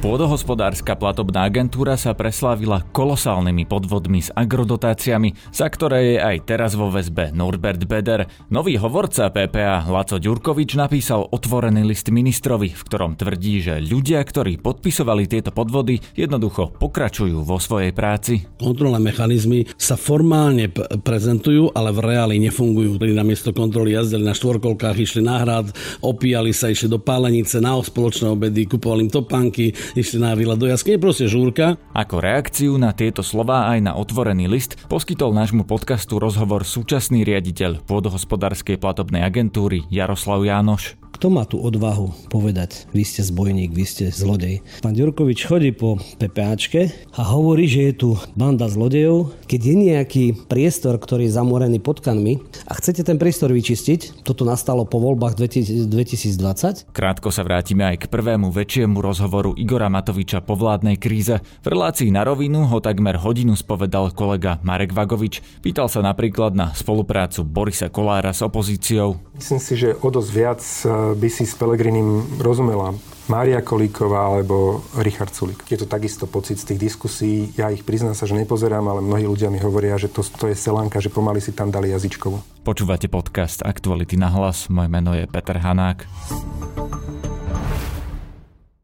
Pôdohospodárska platobná agentúra sa preslávila kolosálnymi podvodmi s agrodotáciami, za ktoré je aj teraz vo väzbe Norbert Beder. Nový hovorca PPA Laco Ďurkovič napísal otvorený list ministrovi, v ktorom tvrdí, že ľudia, ktorí podpisovali tieto podvody, jednoducho pokračujú vo svojej práci. Kontrolné mechanizmy sa formálne p- prezentujú, ale v reáli nefungujú. Namiesto kontroly jazdili na štvorkolkách, išli na hrad, opíjali sa, išli do pálenice, na spoločné obedy, kupovali im topánky, išli na výlet do jaskyne, proste žúrka. Ako reakciu na tieto slová aj na otvorený list poskytol nášmu podcastu rozhovor súčasný riaditeľ pôdohospodárskej platobnej agentúry Jaroslav Jánoš. Kto má tú odvahu povedať, vy ste zbojník, vy ste zlodej? Pán Ďurkovič chodí po PPAčke a hovorí, že je tu banda zlodejov. Keď je nejaký priestor, ktorý je zamorený potkanmi a chcete ten priestor vyčistiť, toto nastalo po voľbách 2020. Krátko sa vrátime aj k prvému väčšiemu rozhovoru Igora Matoviča po vládnej kríze. V relácii na rovinu ho takmer hodinu spovedal kolega Marek Vagovič. Pýtal sa napríklad na spoluprácu Borisa Kolára s opozíciou. Myslím si, že o dosť viac by si s Pelegrinim rozumela Mária Kolíková alebo Richard Sulik. Je to takisto pocit z tých diskusí. Ja ich priznám sa, že nepozerám, ale mnohí ľudia mi hovoria, že to, to je selánka, že pomaly si tam dali jazyčkovo. Počúvate podcast Aktuality na hlas. Moje meno je Peter Hanák.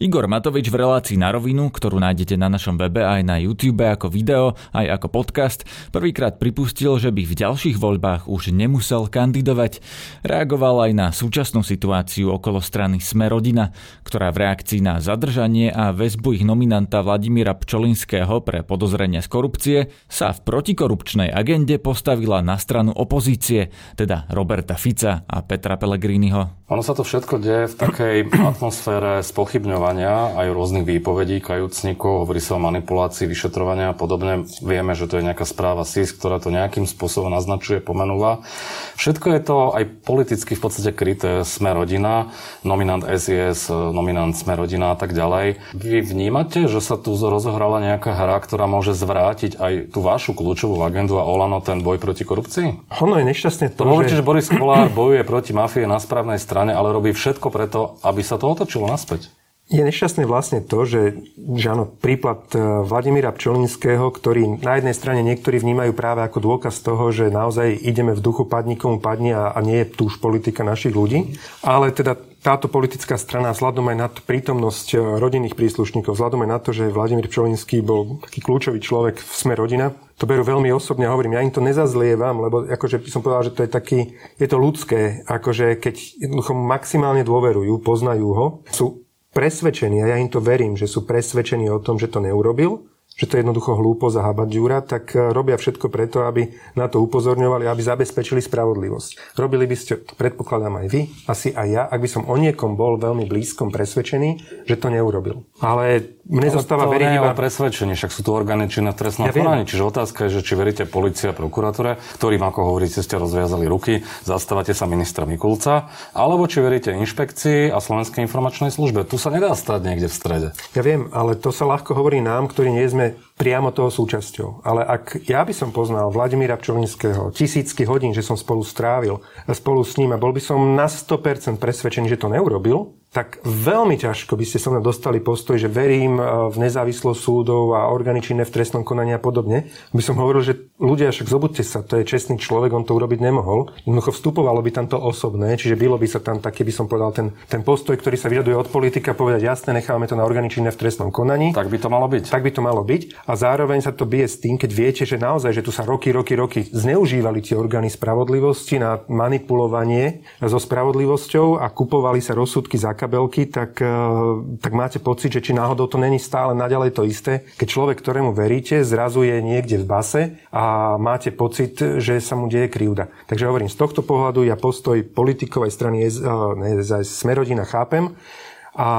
Igor Matovič v relácii na rovinu, ktorú nájdete na našom webe aj na YouTube ako video, aj ako podcast, prvýkrát pripustil, že by v ďalších voľbách už nemusel kandidovať. Reagoval aj na súčasnú situáciu okolo strany Sme rodina, ktorá v reakcii na zadržanie a väzbu ich nominanta Vladimíra Pčolinského pre podozrenia z korupcie sa v protikorupčnej agende postavila na stranu opozície, teda Roberta Fica a Petra Pellegriniho. Ono sa to všetko deje v takej atmosfére spochybňovania vyšetrovania, aj rôznych výpovedí kajúcnikov, hovorí sa o manipulácii vyšetrovania a podobne. Vieme, že to je nejaká správa SIS, ktorá to nejakým spôsobom naznačuje, pomenúva. Všetko je to aj politicky v podstate kryté. Sme rodina, nominant SIS, nominant Sme rodina a tak ďalej. Vy vnímate, že sa tu rozohrala nejaká hra, ktorá môže zvrátiť aj tú vašu kľúčovú agendu a Olano ten boj proti korupcii? Ono je nešťastne to, to hovoríte, že... že Boris Kolár bojuje proti mafie na správnej strane, ale robí všetko preto, aby sa to otočilo naspäť. Je nešťastné vlastne to, že, že áno, prípad e, Vladimíra Pčolinského, ktorý na jednej strane niektorí vnímajú práve ako dôkaz toho, že naozaj ideme v duchu padni komu padni a, a nie je tu už politika našich ľudí. Ale teda táto politická strana vzhľadom aj na prítomnosť e, rodinných príslušníkov, vzhľadom aj na to, že Vladimír Pčolinský bol taký kľúčový človek v Sme rodina, to berú veľmi osobne a hovorím, ja im to nezazlievam, lebo akože by som povedal, že to je taký, je to ľudské, akože keď jednoducho maximálne dôverujú, poznajú ho, sú presvedčení, a ja im to verím, že sú presvedčení o tom, že to neurobil, že to je jednoducho hlúpo a habadžúra, tak e, robia všetko preto, aby na to upozorňovali, aby zabezpečili spravodlivosť. Robili by ste, to predpokladám aj vy, asi aj ja, ak by som o niekom bol veľmi blízkom presvedčený, že to neurobil. Ale mne Ale zostáva to veriť iba... presvedčenie, však sú tu orgány činné v trestnom ja konaní. Čiže otázka je, že či veríte policia a prokuratúre, ktorým, ako hovoríte, ste rozviazali ruky, zastávate sa ministra Mikulca, alebo či veríte inšpekcii a Slovenskej informačnej službe. Tu sa nedá stať niekde v strede. Ja viem, ale to sa ľahko hovorí nám, ktorí nie sme priamo toho súčasťou. Ale ak ja by som poznal Vladimíra Pčolinského tisícky hodín, že som spolu strávil spolu s ním a bol by som na 100% presvedčený, že to neurobil, tak veľmi ťažko by ste sa mnou dostali postoj, že verím e, v nezávislosť súdov a orgány činné v trestnom konaní a podobne. By som hovoril, že ľudia, však zobudte sa, to je čestný človek, on to urobiť nemohol. Jednoducho vstupovalo by tam to osobné, čiže bylo by sa tam taký, by som povedal, ten, ten postoj, ktorý sa vyžaduje od politika, povedať jasne, necháme to na orgány činné v trestnom konaní. Tak by to malo byť. Tak by to malo byť. A zároveň sa to bije s tým, keď viete, že naozaj, že tu sa roky, roky, roky zneužívali tie orgány spravodlivosti na manipulovanie so spravodlivosťou a kupovali sa rozsudky za kabelky, tak, eh, tak máte pocit, že či náhodou to není stále naďalej to isté, keď človek, ktorému veríte, zrazu je niekde v base a máte pocit, že sa mu deje krivda. Takže hovorím, z tohto pohľadu ja postoj politikovej strany eh, ne, Smerodina chápem a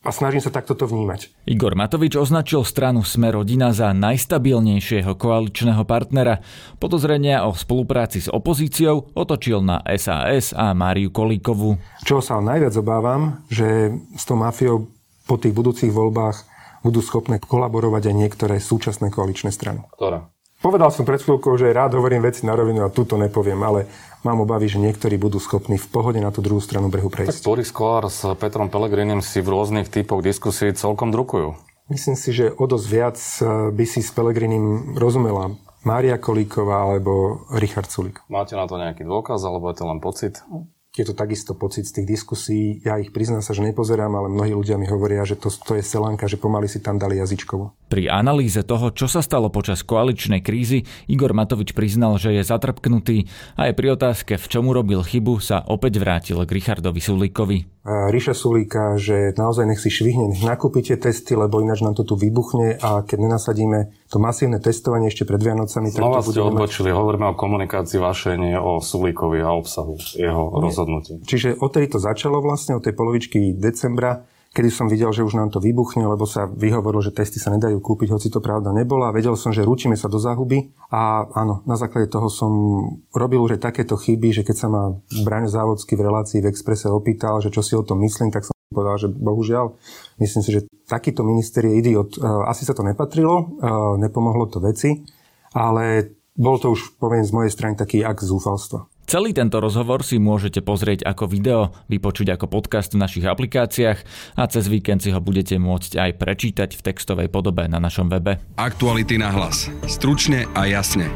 a snažím sa takto to vnímať. Igor Matovič označil stranu Sme rodina za najstabilnejšieho koaličného partnera. Podozrenia o spolupráci s opozíciou otočil na SAS a Máriu Kolíkovú. Čo sa najviac obávam, že s tou mafiou po tých budúcich voľbách budú schopné kolaborovať aj niektoré súčasné koaličné strany. Ktoré? Povedal som pred chvíľkou, že rád hovorím veci na rovinu a tuto nepoviem, ale mám obavy, že niektorí budú schopní v pohode na tú druhú stranu brehu prejsť. Tak Boris Kolár s Petrom Pelegrinim si v rôznych typoch diskusí celkom drukujú. Myslím si, že o dosť viac eh, by si s Pelegrinim rozumela Mária Kolíková alebo Richard Sulik. Máte na to nejaký dôkaz, alebo je to len pocit? je to takisto pocit z tých diskusí. Ja ich priznám sa, že nepozerám, ale mnohí ľudia mi hovoria, že to, to je selanka, že pomaly si tam dali jazyčkovo. Pri analýze toho, čo sa stalo počas koaličnej krízy, Igor Matovič priznal, že je zatrpknutý a aj pri otázke, v čomu robil chybu, sa opäť vrátil k Richardovi Sulíkovi. Ríša Sulíka, že naozaj nech si švihne, nech nakúpite testy, lebo ináč nám to tu vybuchne a keď nenasadíme to masívne testovanie ešte pred Vianocami, tak Znova to ste odbočili, mať... hovoríme o komunikácii vašej, nie o Sulíkovi a obsahu jeho nie. rozhodnutí. Čiže odtedy to začalo vlastne, od tej polovičky decembra, kedy som videl, že už nám to vybuchne, lebo sa vyhovorilo, že testy sa nedajú kúpiť, hoci to pravda nebola. Vedel som, že rúčime sa do záhuby a áno, na základe toho som robil už aj takéto chyby, že keď sa ma Braň Závodský v relácii v Exprese opýtal, že čo si o tom myslím, tak som povedal, že bohužiaľ, myslím si, že takýto minister je idiot. Asi sa to nepatrilo, nepomohlo to veci, ale bol to už, poviem, z mojej strany taký akt zúfalstva. Celý tento rozhovor si môžete pozrieť ako video, vypočuť ako podcast v našich aplikáciách a cez víkend si ho budete môcť aj prečítať v textovej podobe na našom webe. Aktuality na hlas. Stručne a jasne.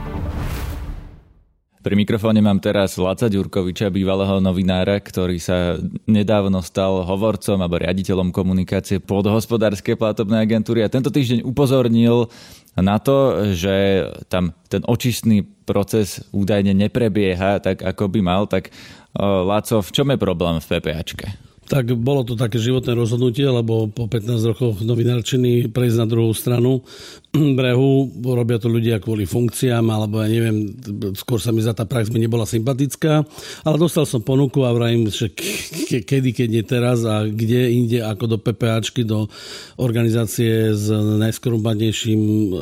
Pri mikrofóne mám teraz Laca Ďurkoviča, bývalého novinára, ktorý sa nedávno stal hovorcom alebo riaditeľom komunikácie podhospodárskej platobnej agentúry a tento týždeň upozornil na to, že tam ten očistný proces údajne neprebieha tak, ako by mal, tak Laco, v čom je problém v PPAčke? Tak bolo to také životné rozhodnutie, lebo po 15 rokoch novinárčiny prejsť na druhú stranu brehu, robia to ľudia kvôli funkciám, alebo ja neviem, skôr sa mi za tá prax mi nebola sympatická, ale dostal som ponuku a vrajím, že ke, kedy, keď nie teraz a kde inde ako do PPAčky, do organizácie s najskorumbanejším e,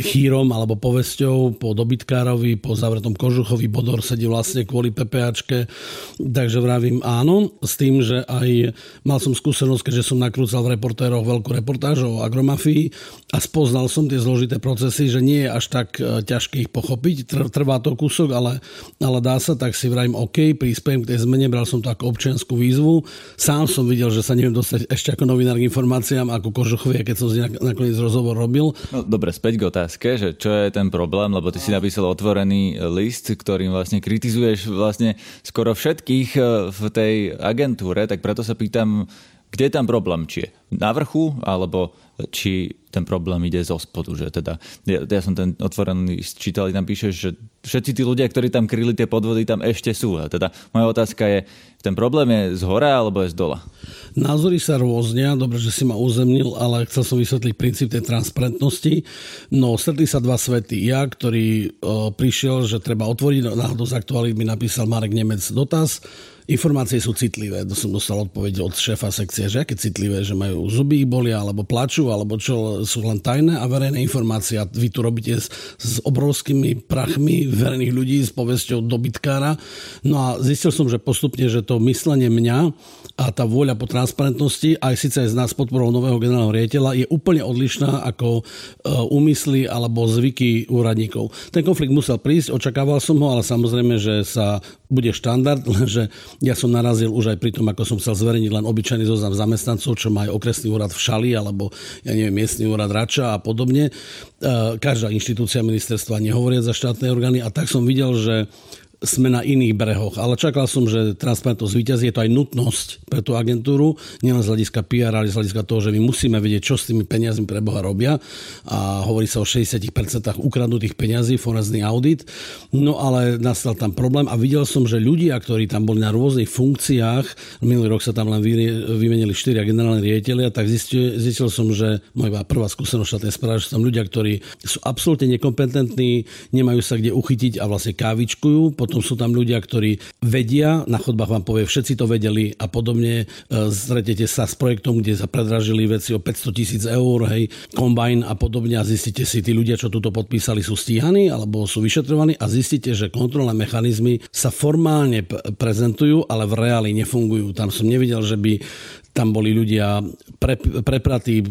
chýrom alebo povesťou po dobytkárovi, po zavretom kožuchovi, Bodor sedí vlastne kvôli PPAčke, takže vravím áno, s tým, že aj mal som skúsenosť, keďže som nakrúcal v reportéroch veľkú reportáž o agromafii a spolu poznal som tie zložité procesy, že nie je až tak e, ťažké ich pochopiť. Trvá to kúsok, ale, ale dá sa, tak si vrajím OK, prispiem k tej zmene, bral som to ako občianskú výzvu. Sám som videl, že sa neviem dostať ešte ako novinár k informáciám, ako Kožuchovia, keď som si nakoniec rozhovor robil. No, dobre, späť k otázke, že čo je ten problém, lebo ty si napísal otvorený list, ktorým vlastne kritizuješ vlastne skoro všetkých e, v tej agentúre, tak preto sa pýtam, kde je tam problém? Či je na vrchu, alebo či ten problém ide zo spodu, že teda, ja, ja som ten otvorený čítal, tam píše, že všetci tí ľudia, ktorí tam kryli tie podvody, tam ešte sú. A teda moja otázka je, ten problém je z hora alebo je z dola? Názory sa rôznia, dobre, že si ma uzemnil, ale chcel som vysvetliť princíp tej transparentnosti. No, stretli sa dva svety. Ja, ktorý o, prišiel, že treba otvoriť, náhodou z aktuálnych mi napísal Marek Nemec dotaz, Informácie sú citlivé. To som dostal odpoveď od šéfa sekcie, že aké citlivé, že majú zuby bolia, alebo plačú, alebo čo sú len tajné a verejné informácie. A vy tu robíte s, s obrovskými prachmi verejných ľudí s povesťou dobytkára. No a zistil som, že postupne, že to myslenie mňa a tá vôľa po transparentnosti, aj síce aj z nás podporou nového generálneho riaditeľa, je úplne odlišná ako e, úmysly alebo zvyky úradníkov. Ten konflikt musel prísť, očakával som ho, ale samozrejme, že sa bude štandard, lenže ja som narazil už aj pri tom, ako som chcel zverejniť len obyčajný zoznam zamestnancov, čo má aj okresný úrad v Šali alebo ja neviem, miestny úrad Rača a podobne. E, každá inštitúcia ministerstva nehovoria za štátne orgány a tak som videl, že sme na iných brehoch. Ale čakal som, že transparentnosť víťazí. Je to aj nutnosť pre tú agentúru, nielen z hľadiska PR, ale z hľadiska toho, že my musíme vedieť, čo s tými peniazmi pre Boha robia. A hovorí sa o 60% ukradnutých peňazí, forenzný audit. No ale nastal tam problém a videl som, že ľudia, ktorí tam boli na rôznych funkciách, minulý rok sa tam len vymenili 4 generálne riaditeľia, tak zistil, zistil som, že moja prvá skúsenosť štátnej správy, že tam ľudia, ktorí sú absolútne nekompetentní, nemajú sa kde uchytiť a vlastne kávičkujú, potom sú tam ľudia, ktorí vedia, na chodbách vám povie, všetci to vedeli a podobne. E, stretnete sa s projektom, kde sa predražili veci o 500 tisíc eur, hej, kombajn a podobne a zistíte si, tí ľudia, čo túto podpísali, sú stíhaní alebo sú vyšetrovaní a zistíte, že kontrolné mechanizmy sa formálne prezentujú, ale v reáli nefungujú. Tam som nevidel, že by tam boli ľudia pre, prepratí, e,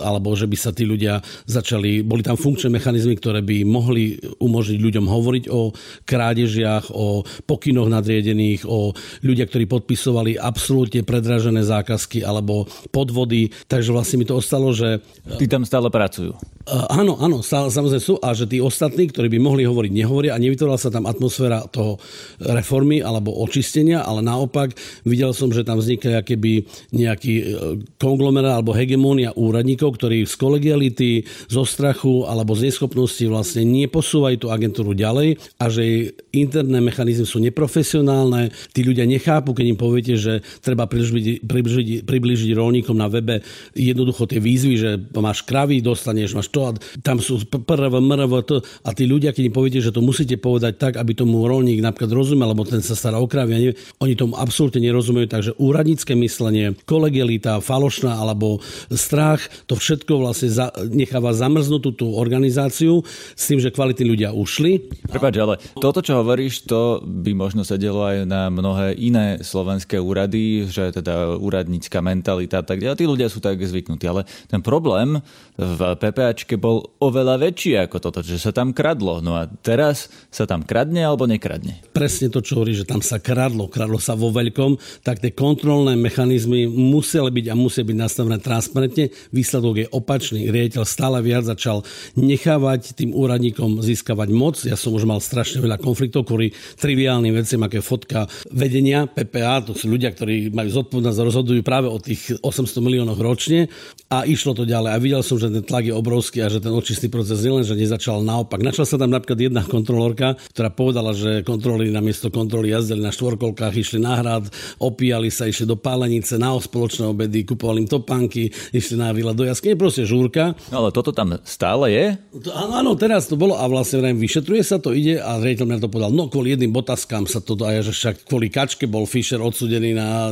alebo že by sa tí ľudia začali, boli tam funkčné mechanizmy, ktoré by mohli umožniť ľuďom hovoriť o krádežiach, o pokynoch nadriedených, o ľudia, ktorí podpisovali absolútne predražené zákazky alebo podvody. Takže vlastne mi to ostalo, že... Tí tam stále pracujú. Uh, áno, áno, samozrejme sú a že tí ostatní, ktorí by mohli hovoriť, nehovoria a nevytvorila sa tam atmosféra toho reformy alebo očistenia, ale naopak videl som, že tam vznikli akéby nejaký e, konglomerát alebo hegemónia úradníkov, ktorí z kolegiality, zo strachu alebo z neschopnosti vlastne neposúvajú tú agentúru ďalej a že interné mechanizmy sú neprofesionálne, tí ľudia nechápu, keď im poviete, že treba približiť, približiť, približiť rolníkom na webe jednoducho tie výzvy, že máš kravy, dostaneš, máš to to a tam sú prv, mrv, to, a tí ľudia, keď im poviete, že to musíte povedať tak, aby tomu rolník napríklad rozumel, lebo ten sa stará o kravy, oni tomu absolútne nerozumejú, takže úradnícke myslenie, kolegialita, falošná alebo strach, to všetko vlastne za, necháva zamrznutú tú organizáciu s tým, že kvalitní ľudia ušli. Prepač, ale toto, čo hovoríš, to by možno sedelo aj na mnohé iné slovenské úrady, že teda úradnícka mentalita a tak ďalej. Tí ľudia sú tak zvyknutí, ale ten problém v PPAčke Amerike bol oveľa väčší ako toto, že sa tam kradlo. No a teraz sa tam kradne alebo nekradne? Presne to, čo hovorí, že tam sa kradlo, kradlo sa vo veľkom, tak tie kontrolné mechanizmy museli byť a musia byť nastavené transparentne. Výsledok je opačný. Riaditeľ stále viac začal nechávať tým úradníkom získavať moc. Ja som už mal strašne veľa konfliktov kvôli triviálnym veciam, ako je fotka vedenia PPA. To sú ľudia, ktorí majú zodpovednosť a rozhodujú práve o tých 800 miliónoch ročne. A išlo to ďalej. A videl som, že ten tlak je obrovský a že ten očistný proces nielen, že nezačal naopak. Načala sa tam napríklad jedna kontrolórka, ktorá povedala, že kontroly namiesto kontroly jazdili na štvorkolkách, išli na hrad, opíjali sa, išli do pálenice, na spoločné obedy, kupovali im topánky, išli na výlet do jaskyne, proste žúrka. No ale toto tam stále je? To, áno, áno, teraz to bolo a vlastne vrajím, vyšetruje sa to, ide a riaditeľ mi to povedal, no kvôli jedným botaskám sa to, a ja, že však kvôli kačke bol Fischer odsudený na,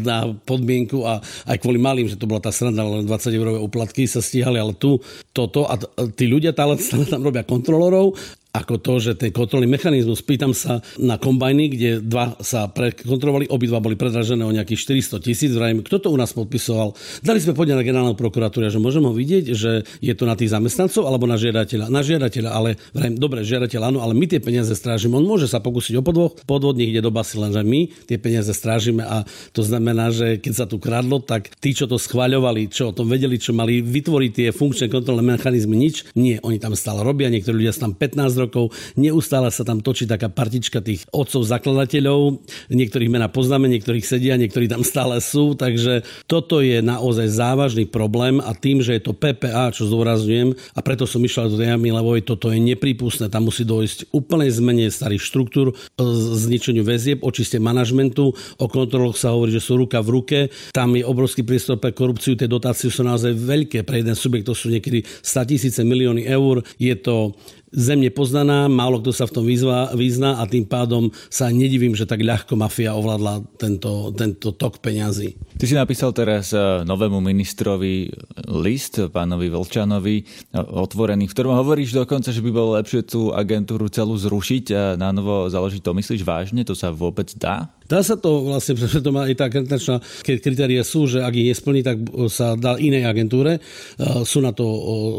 na podmienku a aj kvôli malým, že to bola tá sranda, len 20 eurové uplatky sa stíhali, ale tu toto a tí ľudia stále tam robia kontrolorov ako to, že ten kontrolný mechanizmus, pýtam sa na kombajny, kde dva sa prekontrolovali, obidva boli predražené o nejakých 400 tisíc, vrajím, kto to u nás podpisoval. Dali sme podňa na generálnu prokuratúru, že môžem ho vidieť, že je to na tých zamestnancov alebo na žiadateľa. Na žiadateľa, ale vrajím, dobre, žiadateľ áno, ale my tie peniaze strážime. On môže sa pokúsiť o podvod, podvodník ide do basy, lenže my tie peniaze strážime a to znamená, že keď sa tu kradlo, tak tí, čo to schváľovali, čo o tom vedeli, čo mali vytvoriť tie funkčné kontrolné mechanizmy, nič. Nie, oni tam stále robia, niektorí ľudia sú tam 15 rokov rokov. Neustále sa tam točí taká partička tých otcov zakladateľov. Niektorých mena poznáme, niektorých sedia, niektorí tam stále sú. Takže toto je naozaj závažný problém a tým, že je to PPA, čo zdôrazňujem, a preto som išiel do Jamy Levoj, toto je nepripustné. Tam musí dojsť úplnej zmene starých štruktúr, zničeniu väzieb, očiste manažmentu. O kontroloch sa hovorí, že sú ruka v ruke. Tam je obrovský priestor pre korupciu. Tie dotácie sú naozaj veľké. Pre jeden subjekt to sú niekedy 100 tisíce milióny eur. Je to zem nepoznaná, málo kto sa v tom vyzná a tým pádom sa nedivím, že tak ľahko mafia ovládla tento, tento tok peňazí. Ty si napísal teraz eh, novému ministrovi list, pánovi Vlčanovi, eh, otvorený, v ktorom hovoríš dokonca, že by bolo lepšie tú agentúru celú zrušiť a na novo založiť. To myslíš vážne? To sa vôbec dá? Dá sa to vlastne, preto má aj tá akreditačná kritéria sú, že ak ich nesplní, tak sa dá inej agentúre. Sú na to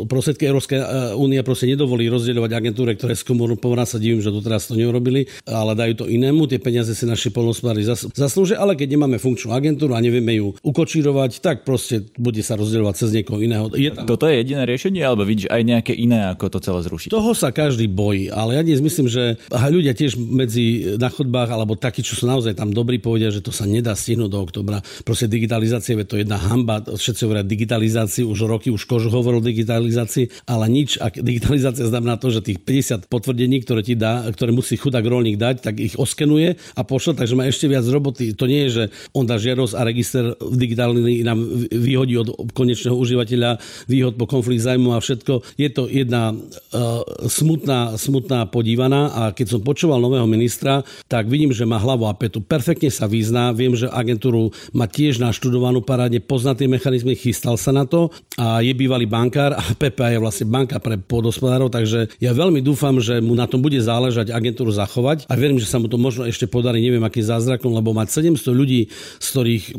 prostriedky. Európska únia proste nedovolí rozdielovať agentúre, ktoré skorumpovaná sa divím, že doteraz to neurobili, ale dajú to inému. Tie peniaze si naši polnospodári zaslúžia, ale keď nemáme funkčnú agentúru a nevieme ju ukočírovať, tak proste bude sa rozdielovať cez niekoho iného. Je tam... Toto je jediné riešenie, alebo vidíš aj nejaké iné, ako to celé zrušiť? Toho sa každý bojí, ale ja dnes myslím, že ľudia tiež medzi na chodbách, alebo takí, čo sú naozaj tam dobrí povedia, že to sa nedá stihnúť do oktobra. Proste digitalizácia, je to jedna hamba, všetci hovoria digitalizácii, už roky, už Kožuch hovoril o digitalizácii, ale nič, ak digitalizácia znamená to, že tých 50 potvrdení, ktoré ti dá, ktoré musí chudák rolník dať, tak ich oskenuje a pošle, takže má ešte viac roboty. To nie je, že on dá žiadosť a register digitálny nám vyhodí od konečného užívateľa výhod po konflikt zájmu a všetko. Je to jedna uh, smutná, smutná podívaná a keď som počúval nového ministra, tak vidím, že má hlavu a petu. Perfektne sa vyzná, viem, že agentúru má tiež naštudovanú parádne, pozná tie mechanizmy, chystal sa na to a je bývalý bankár a PPA je vlastne banka pre pôdospodárov, takže ja veľmi dúfam, že mu na tom bude záležať agentúru zachovať a verím, že sa mu to možno ešte podarí, neviem aký zázrakom, lebo mať 700 ľudí, z ktorých e,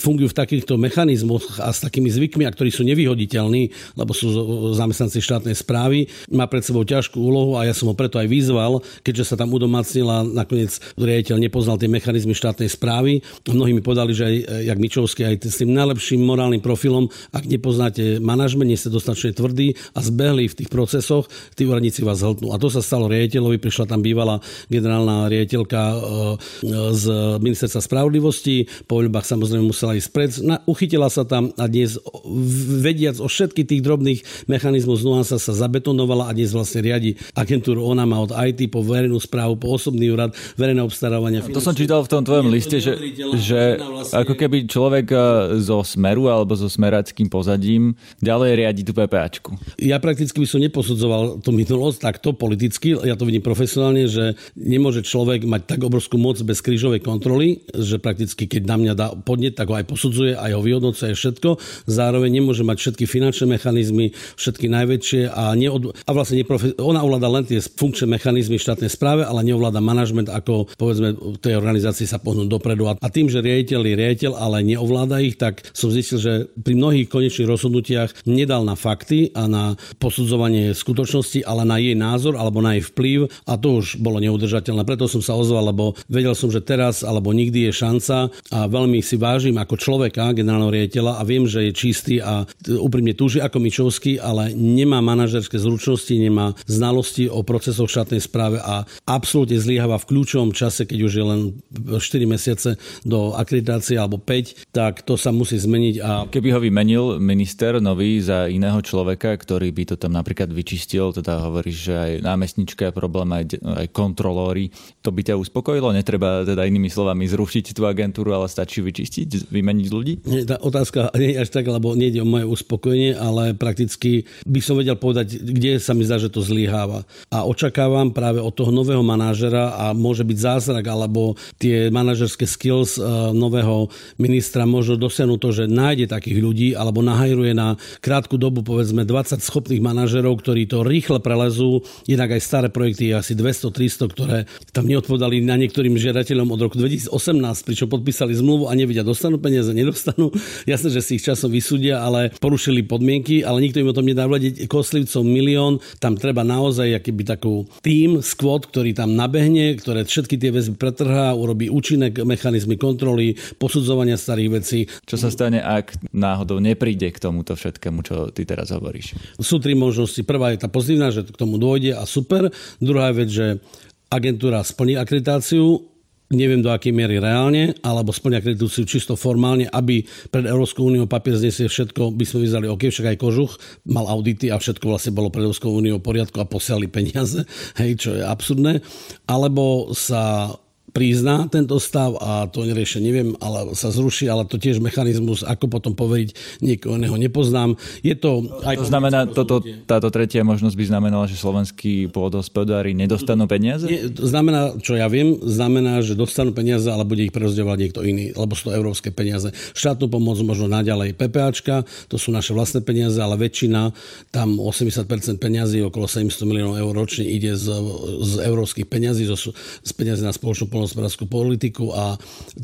fungujú v takýchto mechanizmoch a s takými zvykmi, a ktorí sú nevyhoditeľní, lebo sú zamestnanci štátnej správy, má pred sebou ťažkú úlohu a ja som ho preto aj vyzval, keďže sa tam udomacnila, nakoniec riaditeľ nepoznal tie mechanizmy štátnej správy. Mnohí mi povedali, že aj jak Mičovský, aj s tým najlepším morálnym profilom, ak nepoznáte manažment, nie ste dostatočne tvrdí a zbehli v tých procesoch, tí úradníci vás zhltnú. A to sa stalo riaditeľovi, prišla tam bývalá generálna riaditeľka e, z ministerstva spravodlivosti, po voľbách samozrejme musela ísť pred, uchytila sa tam a dnes vediac o všetkých tých drobných mechanizmov znova sa, sa zabetonovala a dnes vlastne riadi agentúru. Ona má od IT po verejnú správu, po osobný úrad, verejné obstarávania. To som čítal v tom tvojom liste, že, že vlastne... ako keby človek e, zo Smeru alebo so smerackým pozadím ďalej riadi tú PPAčku. Ja prakticky by som neposudzoval tú minulosť takto politicky, ja to vidím profesionálne, že nemôže človek mať tak obrovskú moc bez krížovej kontroly, že prakticky keď na mňa dá podnet, tak ho aj posudzuje, aj ho vyhodnocuje všetko. Zároveň nemôže mať všetky finančné mechanizmy, všetky najväčšie a, neod... a vlastne neprofe... ona ovláda len tie funkčné mechanizmy štátnej správe, ale neovláda manažment, ako povedzme tej organizácii sa pohnúť dopredu. A tým, že riaditeľ je riaditeľ, ale neovláda ich, tak som zistil, že pri mnohých konečných rozhodnutiach nedal na fakty a na posudzovanie skutočnosti, ale na jej názor alebo na jej vplyv a to už bolo neudržateľné. Preto som sa ozval, lebo vedel som, že teraz alebo nikdy je šanca a veľmi si vážim ako človeka, generálneho riaditeľa a viem, že je čistý a úprimne túži ako Mičovský, ale nemá manažerské zručnosti, nemá znalosti o procesoch štátnej správe a absolútne zlyháva v kľúčovom čase, keď už je len 4 mesiace do akreditácie alebo 5, tak to sa musí zmeniť. A... Keby ho vymenil minister nový za iného človeka, ktorý by to tam napríklad vyčistil, teda hovoríš, že aj námestnička je problém, aj, aj kontrolóri, to by ťa uspokojilo? Netreba teda inými slovami zrušiť tú agentúru, ale stačí vyčistiť, vymeniť ľudí? Nie, tá otázka nie je až tak, lebo nejde o moje uspokojenie, ale prakticky by som vedel povedať, kde sa mi zdá, že to zlyháva. A očakávam práve od toho nového manažera a môže byť zázrak, alebo tie manažerské skills uh, nového ministra môžu dosiahnuť to, že nájde takých ľudí alebo nahajruje na krátku dobu povedzme 20 schopných manažerov, ktorí to rýchle prelezú. Inak aj staré projekty, asi 200-300, ktoré tam neodpovedali na niektorým žiadateľom od roku 2018, pričom podpísali zmluvu a nevidia, dostanú peniaze, nedostanú. Jasné, že si ich časom vysúdia, ale porušili podmienky, ale nikto im o tom nedá vedieť. Koslivcov milión, tam treba naozaj akýby takú tým, skvot, ktorý tam nabehne, ktoré všetky tie väzby pretrhá, urobí účinek, mechanizmy kontroly, posudzovania starých vecí. Čo sa stane, ak náhodou nepríde k tomuto všetkému, čo ty teraz hovoríš? Sú tri možnosti. Prvá je tá pozitívna, že k tomu dôjde a super. Druhá vec, že agentúra splní akreditáciu, neviem do akej miery reálne, alebo splňa akreditáciu čisto formálne, aby pred Európskou úniou papier znesie všetko, by sme vyzali, OK, však aj kožuch mal audity a všetko vlastne bolo pred Európskou úniou v poriadku a posiali peniaze, hej, čo je absurdné. Alebo sa prizná tento stav a to neriešie, neviem, ale sa zruší, ale to tiež mechanizmus, ako potom poveriť niekoho iného nepoznám. Je to aj to znamená, toto, táto tretia možnosť by znamenala, že slovenskí pôdospodári nedostanú peniaze? Nie, to znamená, čo ja viem, znamená, že dostanú peniaze, ale bude ich prerozdielovať niekto iný, lebo sú to európske peniaze. Štátnu pomoc možno naďalej PPAčka, to sú naše vlastné peniaze, ale väčšina, tam 80% peniazy, okolo 700 miliónov eur ročne ide z, z európskych peniazí, z, z peniazy na spoločnú polnospodárskú politiku a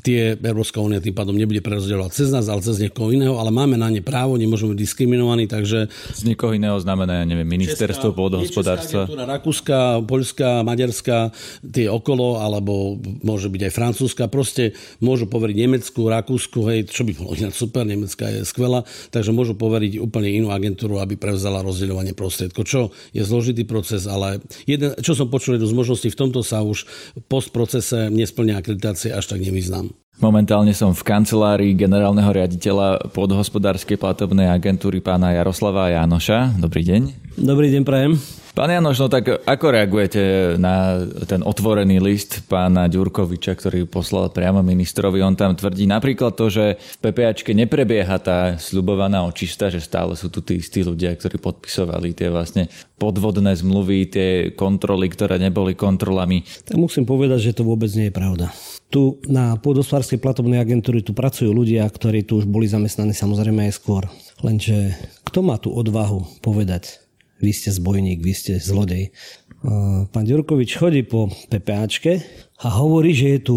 tie Európska únia tým pádom nebude prerozdeľovať cez nás, ale cez niekoho iného, ale máme na ne právo, nemôžeme byť diskriminovaní, takže... Z niekoho iného znamená, ja neviem, ministerstvo pôdohospodárstva. Rakúska, Poľská, Maďarská, tie okolo, alebo môže byť aj Francúzska, proste môžu poveriť Nemecku, Rakúsku, hej, čo by bolo ináč super, Nemecka je skvelá, takže môžu poveriť úplne inú agentúru, aby prevzala rozdeľovanie prostriedkov, čo je zložitý proces, ale jeden, čo som počul jednu z možností, v tomto sa už postprocese nesplňa akreditácie, až tak nevyznám. Momentálne som v kancelárii generálneho riaditeľa podhospodárskej platobnej agentúry pána Jaroslava Jánoša. Dobrý deň. Dobrý deň, prajem. Pán Janoš, no tak ako reagujete na ten otvorený list pána Ďurkoviča, ktorý poslal priamo ministrovi? On tam tvrdí napríklad to, že v PPAčke neprebieha tá sľubovaná očista, že stále sú tu tí istí ľudia, ktorí podpisovali tie vlastne podvodné zmluvy, tie kontroly, ktoré neboli kontrolami. Tak musím povedať, že to vôbec nie je pravda. Tu na pôdosvárskej platobnej agentúry tu pracujú ľudia, ktorí tu už boli zamestnaní samozrejme aj skôr. Lenže kto má tú odvahu povedať, vy ste zbojník, vy ste zlodej. Pán Ďurkovič chodí po PPAčke a hovorí, že je tu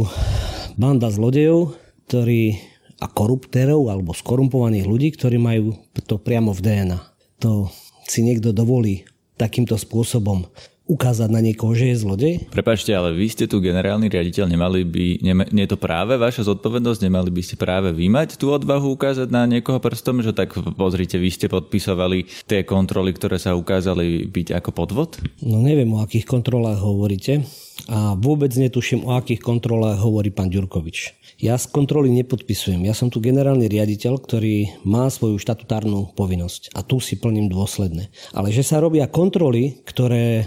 banda zlodejov, ktorí a koruptérov alebo skorumpovaných ľudí, ktorí majú to priamo v DNA. To si niekto dovolí takýmto spôsobom ukázať na niekoho, že je zlodej? Prepačte, ale vy ste tu generálny riaditeľ, nemali by, nie, nie je to práve vaša zodpovednosť, nemali by ste práve vymať tú odvahu ukázať na niekoho prstom, že tak pozrite, vy ste podpisovali tie kontroly, ktoré sa ukázali byť ako podvod? No neviem, o akých kontrolách hovoríte a vôbec netuším, o akých kontrolách hovorí pán Ďurkovič. Ja z kontroly nepodpisujem. Ja som tu generálny riaditeľ, ktorý má svoju štatutárnu povinnosť a tu si plním dôsledne. Ale že sa robia kontroly, ktoré e,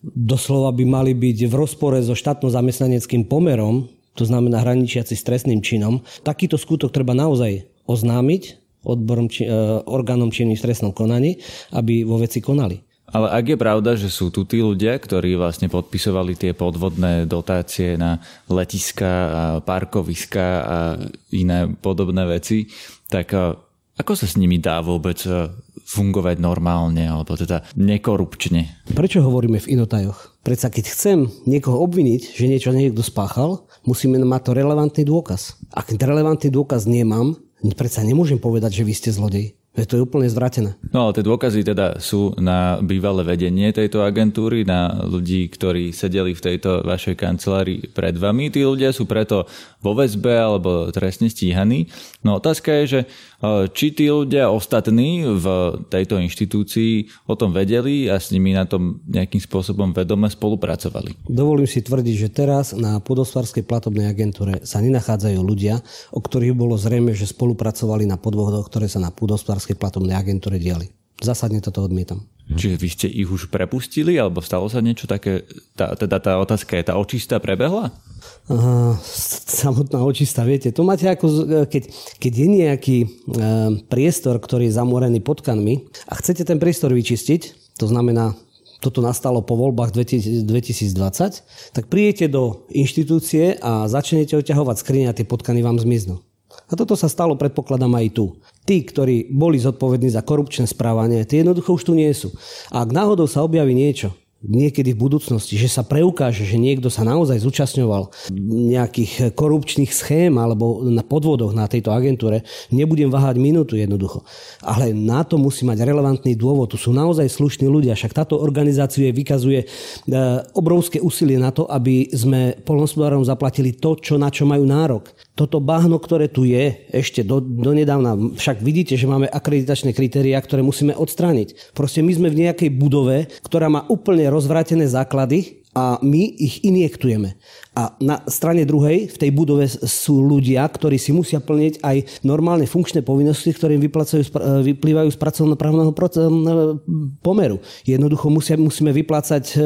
doslova by mali byť v rozpore so štátno-zamestnaneckým pomerom, to znamená hraničiaci s trestným činom, takýto skutok treba naozaj oznámiť odborom či, e, orgánom činným v trestnom konaní, aby vo veci konali. Ale ak je pravda, že sú tu tí ľudia, ktorí vlastne podpisovali tie podvodné dotácie na letiska a parkoviska a iné podobné veci, tak e, ako sa s nimi dá vôbec e, fungovať normálne alebo teda nekorupčne? Prečo hovoríme v inotajoch? Predsa keď chcem niekoho obviniť, že niečo niekto spáchal, musíme mať to relevantný dôkaz. Ak relevantný dôkaz nemám, predsa nemôžem povedať, že vy ste zlodej. Je to úplne zvratené. No ale tie dôkazy teda sú na bývalé vedenie tejto agentúry, na ľudí, ktorí sedeli v tejto vašej kancelárii pred vami. Tí ľudia sú preto vo väzbe alebo trestne stíhaní. No otázka je, že či tí ľudia ostatní v tejto inštitúcii o tom vedeli a s nimi na tom nejakým spôsobom vedome spolupracovali. Dovolím si tvrdiť, že teraz na podosvarskej platobnej agentúre sa nenachádzajú ľudia, o ktorých bolo zrejme, že spolupracovali na podvodoch, ktoré sa na podosvarskej platobnej agentúre diali. Zásadne toto odmietam. Čiže vy ste ich už prepustili, alebo stalo sa niečo také, tá, teda tá otázka je, tá očista prebehla? Uh, samotná očista, viete, to máte ako, keď, keď je nejaký uh, priestor, ktorý je zamorený potkanmi a chcete ten priestor vyčistiť, to znamená, toto nastalo po voľbách 2020, tak príjete do inštitúcie a začnete oťahovať skrine a tie potkany vám zmiznú. A toto sa stalo, predpokladám, aj tu. Tí, ktorí boli zodpovední za korupčné správanie, tie jednoducho už tu nie sú. A ak náhodou sa objaví niečo, niekedy v budúcnosti, že sa preukáže, že niekto sa naozaj zúčastňoval nejakých korupčných schém alebo na podvodoch na tejto agentúre, nebudem váhať minútu jednoducho. Ale na to musí mať relevantný dôvod. Tu sú naozaj slušní ľudia, však táto organizácia vykazuje e, obrovské úsilie na to, aby sme polnospodárom zaplatili to, čo, na čo majú nárok. Toto bahno, ktoré tu je, ešte do, donedávna, však vidíte, že máme akreditačné kritériá, ktoré musíme odstrániť. Proste my sme v nejakej budove, ktorá má úplne rozvrátené základy a my ich injektujeme. A na strane druhej v tej budove sú ľudia, ktorí si musia plniť aj normálne funkčné povinnosti, ktoré im vyplývajú z pracovnoprávneho pomeru. Jednoducho musia, musíme vyplácať e,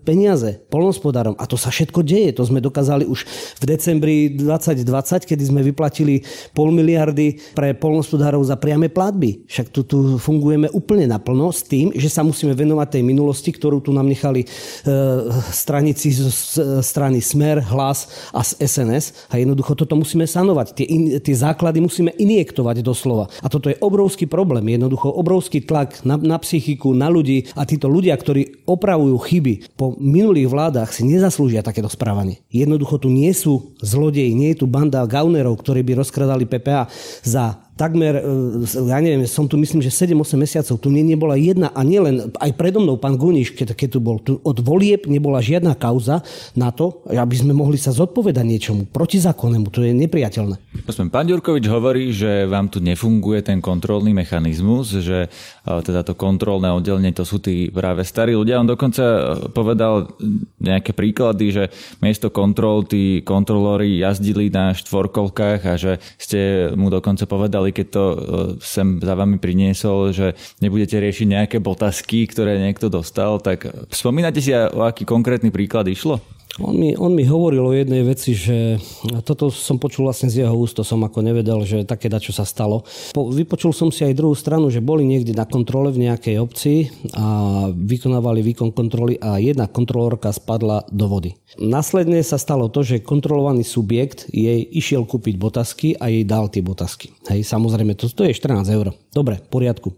peniaze polnospodárom. A to sa všetko deje. To sme dokázali už v decembri 2020, kedy sme vyplatili pol miliardy pre polnospodárov za priame platby. Však tu, tu fungujeme úplne naplno s tým, že sa musíme venovať tej minulosti, ktorú tu nám nechali e, stranici z strany Smer, Hlas a SNS a jednoducho toto musíme sanovať. Tie, in, tie základy musíme injektovať doslova. A toto je obrovský problém. Jednoducho obrovský tlak na, na psychiku, na ľudí a títo ľudia, ktorí opravujú chyby po minulých vládach si nezaslúžia takéto správanie. Jednoducho tu nie sú zlodeji, nie je tu banda gaunerov, ktorí by rozkradali PPA za takmer, e, ja neviem, som tu myslím, že 7-8 mesiacov, tu nie, nebola jedna a nielen, aj predo mnou pán Guniš, keď, keď tu bol, tu od volieb nebola žiadna kauza na to, aby sme mohli sa zodpovedať niečomu protizákonnému, to je nepriateľné. Pán Ďurkovič hovorí, že vám tu nefunguje ten kontrolný mechanizmus, že teda to kontrolné oddelenie to sú tí práve starí ľudia. On dokonca e, povedal nejaké príklady, že miesto kontrol tí kontrolóri jazdili na štvorkolkách a že ste mu dokonca povedali, keď to e, sem za vami priniesol, že nebudete riešiť nejaké botasky, ktoré niekto dostal, tak spomínate si, o aký konkrétny príklad išlo? On mi, on mi hovoril o jednej veci, že toto som počul vlastne z jeho úst, som ako nevedel, že také čo sa stalo. Po, vypočul som si aj druhú stranu, že boli niekde na kontrole v nejakej obci a vykonávali výkon kontroly a jedna kontrolórka spadla do vody. Následne sa stalo to, že kontrolovaný subjekt jej išiel kúpiť botasky a jej dal tie botasky. Hej, samozrejme, to, to je 14 eur. Dobre, poriadku.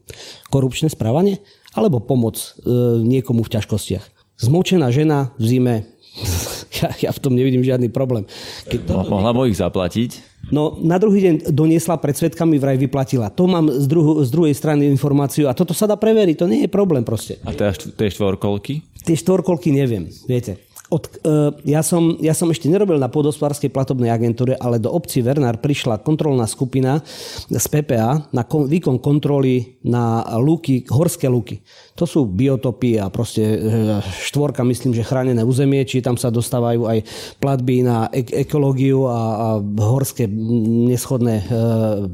Korupčné správanie? Alebo pomoc e, niekomu v ťažkostiach? Zmočená žena v zime ja, ja v tom nevidím žiadny problém. Keď to... Mohla by ich zaplatiť? No na druhý deň doniesla pred svetkami, vraj vyplatila. To mám z, druhu, z druhej strany informáciu a toto sa dá preveriť, to nie je problém proste. A tie, tie štvorkolky? Tie štvorkolky neviem, viete. Od, uh, ja, som, ja som ešte nerobil na podospárskej platobnej agentúre, ale do obci Vernár prišla kontrolná skupina z PPA na kon, výkon kontroly na lúky, horské lúky. To sú biotopy a proste e, štvorka, myslím, že chránené územie, či tam sa dostávajú aj platby na ek- ekológiu a, a horské neschodné e,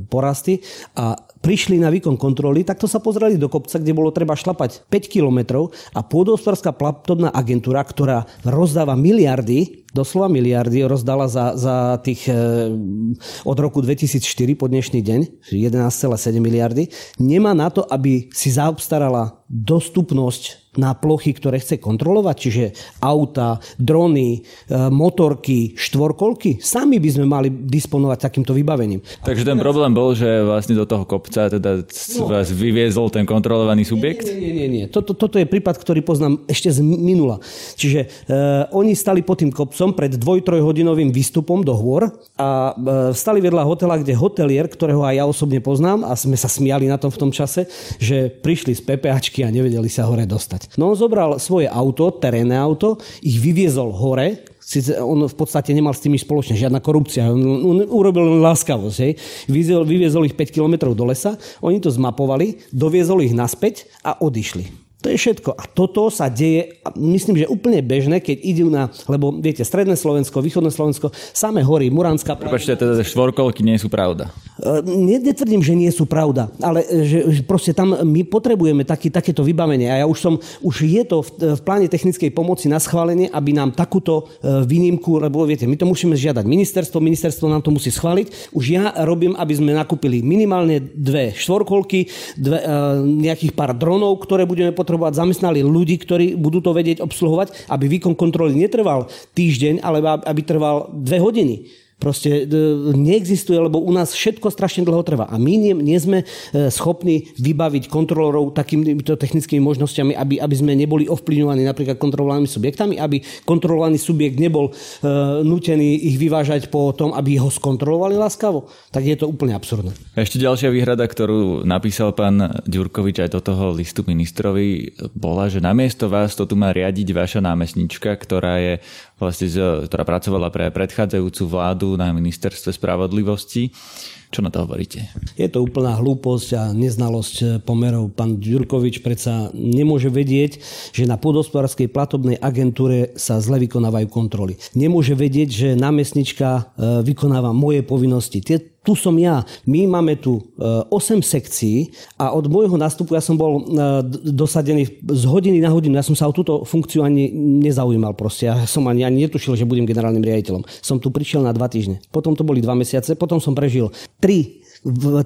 porasty. A prišli na výkon kontroly, tak to sa pozreli do kopca, kde bolo treba šlapať 5 kilometrov a pôdohospodárska platobná agentúra, ktorá rozdáva miliardy, doslova miliardy rozdala za, za tých e, od roku 2004 po dnešný deň, 11,7 miliardy, nemá na to, aby si zaobstarala dostupnosť na plochy, ktoré chce kontrolovať, čiže auta, drony, e, motorky, štvorkolky. Sami by sme mali disponovať takýmto vybavením. Takže ten problém bol, že vlastne do toho kopca teda no. vás vyviezol ten kontrolovaný subjekt? Nie, nie, nie. nie. Toto, toto je prípad, ktorý poznám ešte z minula. Čiže uh, oni stali pod tým kopcom pred dvoj, trojhodinovým výstupom do hôr a uh, stali vedľa hotela, kde hotelier, ktorého aj ja osobne poznám a sme sa smiali na tom v tom čase, že prišli z PPAčky a nevedeli sa hore dostať. No on zobral svoje auto, terénne auto, ich vyviezol hore, on v podstate nemal s tými spoločne žiadna korupcia, on, on urobil len láskavosť. Hej. Vyviezol, vyviezol ich 5 km do lesa, oni to zmapovali, doviezol ich naspäť a odišli. To je všetko. A toto sa deje, myslím, že úplne bežné, keď idú na, lebo viete, stredné Slovensko, východné Slovensko, samé hory, Muranská Prepačte, teda štvorkolky nie sú pravda. E, netvrdím, že nie sú pravda, ale e, že proste tam my potrebujeme taký, takéto vybavenie. A ja už som, už je to v, v pláne technickej pomoci na schválenie, aby nám takúto e, výnimku, lebo viete, my to musíme žiadať ministerstvo, ministerstvo nám to musí schváliť. Už ja robím, aby sme nakúpili minimálne dve štvorkolky, dve, nejakých pár dronov, ktoré budeme potrebovať potrebovať, zamestnali ľudí, ktorí budú to vedieť obsluhovať, aby výkon kontroly netrval týždeň, ale aby trval dve hodiny. Proste neexistuje, lebo u nás všetko strašne dlho trvá. A my nie, nie sme e, schopní vybaviť kontrolorov takýmito technickými možnosťami, aby, aby sme neboli ovplyvňovaní napríklad kontrolovanými subjektami, aby kontrolovaný subjekt nebol e, nutený ich vyvážať po tom, aby ho skontrolovali láskavo. Tak je to úplne absurdné. Ešte ďalšia výhrada, ktorú napísal pán Ďurkovič aj do toho listu ministrovi, bola, že namiesto vás to tu má riadiť vaša námestnička, ktorá je vlastne, ktorá pracovala pre predchádzajúcu vládu na ministerstve spravodlivosti. Čo na to hovoríte? Je to úplná hlúposť a neznalosť pomerov. Pán Ďurkovič predsa nemôže vedieť, že na podospodárskej platobnej agentúre sa zle vykonávajú kontroly. Nemôže vedieť, že námestnička e, vykonáva moje povinnosti. Tie tu som ja. My máme tu 8 e, sekcií a od môjho nástupu ja som bol e, dosadený z hodiny na hodinu. Ja som sa o túto funkciu ani nezaujímal proste. Ja som ani, ani netušil, že budem generálnym riaditeľom. Som tu prišiel na dva týždne. Potom to boli dva mesiace. Potom som prežil tri v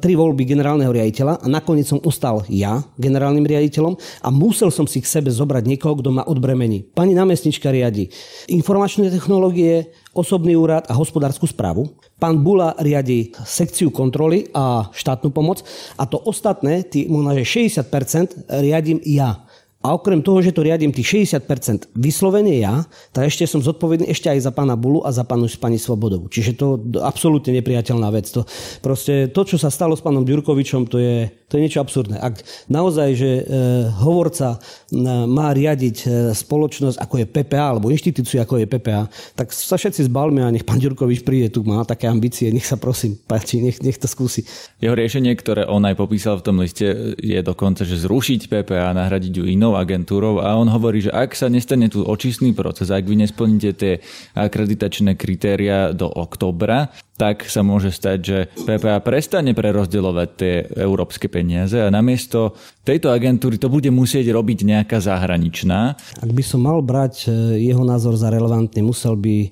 tri voľby generálneho riaditeľa a nakoniec som ostal ja generálnym riaditeľom a musel som si k sebe zobrať niekoho, kto ma odbremení. Pani námestnička riadi informačné technológie, osobný úrad a hospodárskú správu. Pán Bula riadi sekciu kontroly a štátnu pomoc a to ostatné, možno, že 60% riadím ja. A okrem toho, že to riadím tých 60% vyslovene ja, tak ešte som zodpovedný ešte aj za pána Bulu a za pánu pani Svobodovu. Čiže to absolútne nepriateľná vec. To, proste to, čo sa stalo s pánom Ďurkovičom, to je, to je niečo absurdné. Ak naozaj, že e, hovorca e, má riadiť e, spoločnosť ako je PPA, alebo inštitúciu ako je PPA, tak sa všetci zbalme a nech pán Ďurkovič príde tu, má také ambície, nech sa prosím páči, nech, nech to skúsi. Jeho riešenie, ktoré on aj popísal v tom liste, je dokonca, že zrušiť PPA a nahradiť ju inou agentúrou a on hovorí, že ak sa nestane tu očistný proces, ak vy nesplníte tie akreditačné kritéria do oktobra, tak sa môže stať, že PPA prestane prerozdeľovať tie európske peniaze a namiesto tejto agentúry to bude musieť robiť nejaká zahraničná. Ak by som mal brať e, jeho názor za relevantný, musel by e,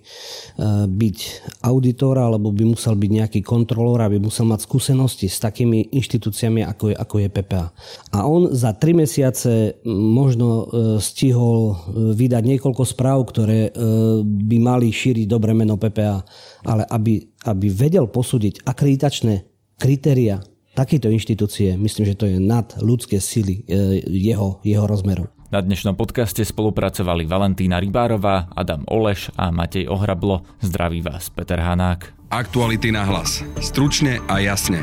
byť auditor alebo by musel byť nejaký kontrolór, aby musel mať skúsenosti s takými inštitúciami, ako je, ako je PPA. A on za tri mesiace možno e, stihol vydať niekoľko správ, ktoré by mali šíriť dobre meno PPA, ale aby aby vedel posúdiť akreditačné kritéria takéto inštitúcie, myslím, že to je nad ľudské sily e, jeho, jeho rozmerov. Na dnešnom podcaste spolupracovali Valentína Rybárová, Adam Oleš a Matej Ohrablo. Zdraví vás Peter Hanák. Aktuality na hlas. Stručne a jasne.